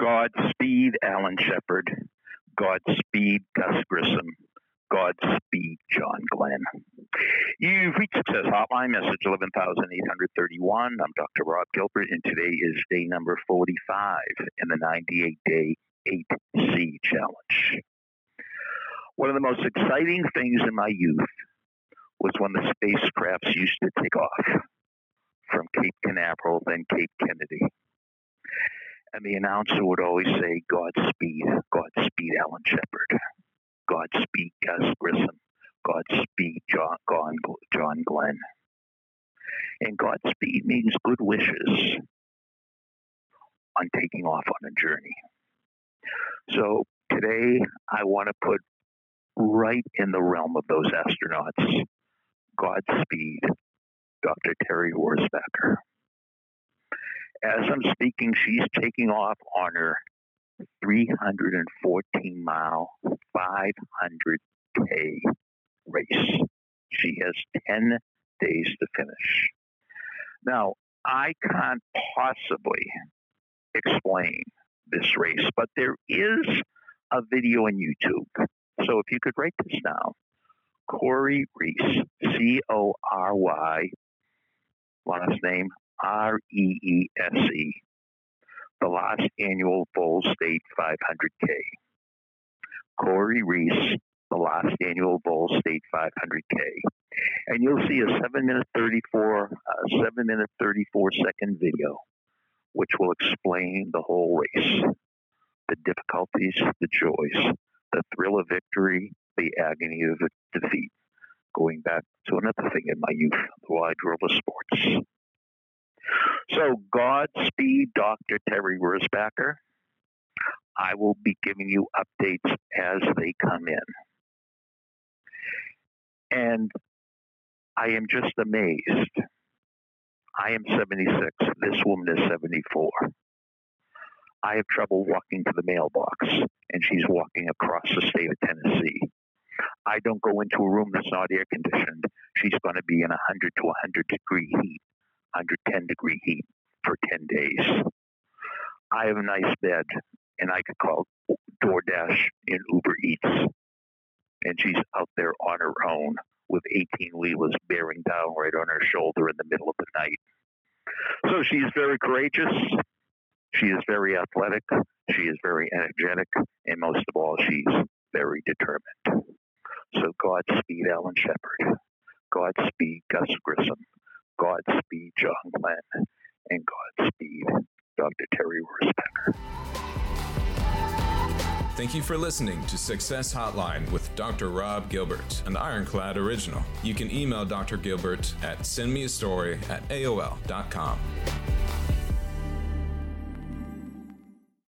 Godspeed, Alan Shepard. Godspeed, Gus Grissom. Godspeed, John Glenn. You've reached Success Hotline, message 11831. I'm Dr. Rob Gilbert, and today is day number 45 in the 98 day 8C challenge. One of the most exciting things in my youth was when the spacecrafts used to take off from Cape Canaveral, then Cape Kennedy. And the announcer would always say, Godspeed, Godspeed, Alan Shepard. Godspeed, Gus Grissom. Godspeed, John, John Glenn. And Godspeed means good wishes on taking off on a journey. So today I want to put right in the realm of those astronauts Godspeed, Dr. Terry Wurzbacher. As I'm speaking, she's taking off on her 314 mile, 500K race. She has 10 days to finish. Now, I can't possibly explain this race, but there is a video on YouTube. So if you could write this down Cory Reese, C O R Y, last name R E E S E, the last annual Vol State 500K. Cory Reese, the last annual Vol State 500K. And you'll see a 7 minute 34, uh, 7 minute 34 second video, which will explain the whole race the difficulties, the joys, the thrill of victory, the agony of defeat. Going back to another thing in my youth, the wide world of sports. So, Godspeed, Dr. Terry Wurzbacher. I will be giving you updates as they come in. And I am just amazed. I am 76. This woman is 74. I have trouble walking to the mailbox, and she's walking across the state of Tennessee. I don't go into a room that's not air conditioned. She's going to be in 100 to 100 degree heat, 110 degree heat for 10 days. I have a nice bed, and I could call DoorDash and Uber Eats. And she's out there on her own with 18 wheelers bearing down right on her shoulder in the middle of the night. So she's very courageous. She is very athletic. She is very energetic. And most of all, she's very determined. So Godspeed, Alan Shepard. Godspeed, Gus Grissom. Godspeed, John Glenn. And Godspeed, Dr. Terry Wurzbacher. Thank you for listening to Success Hotline with Dr. Rob Gilbert, an Ironclad original. You can email Dr. Gilbert at sendmeastory at AOL.com.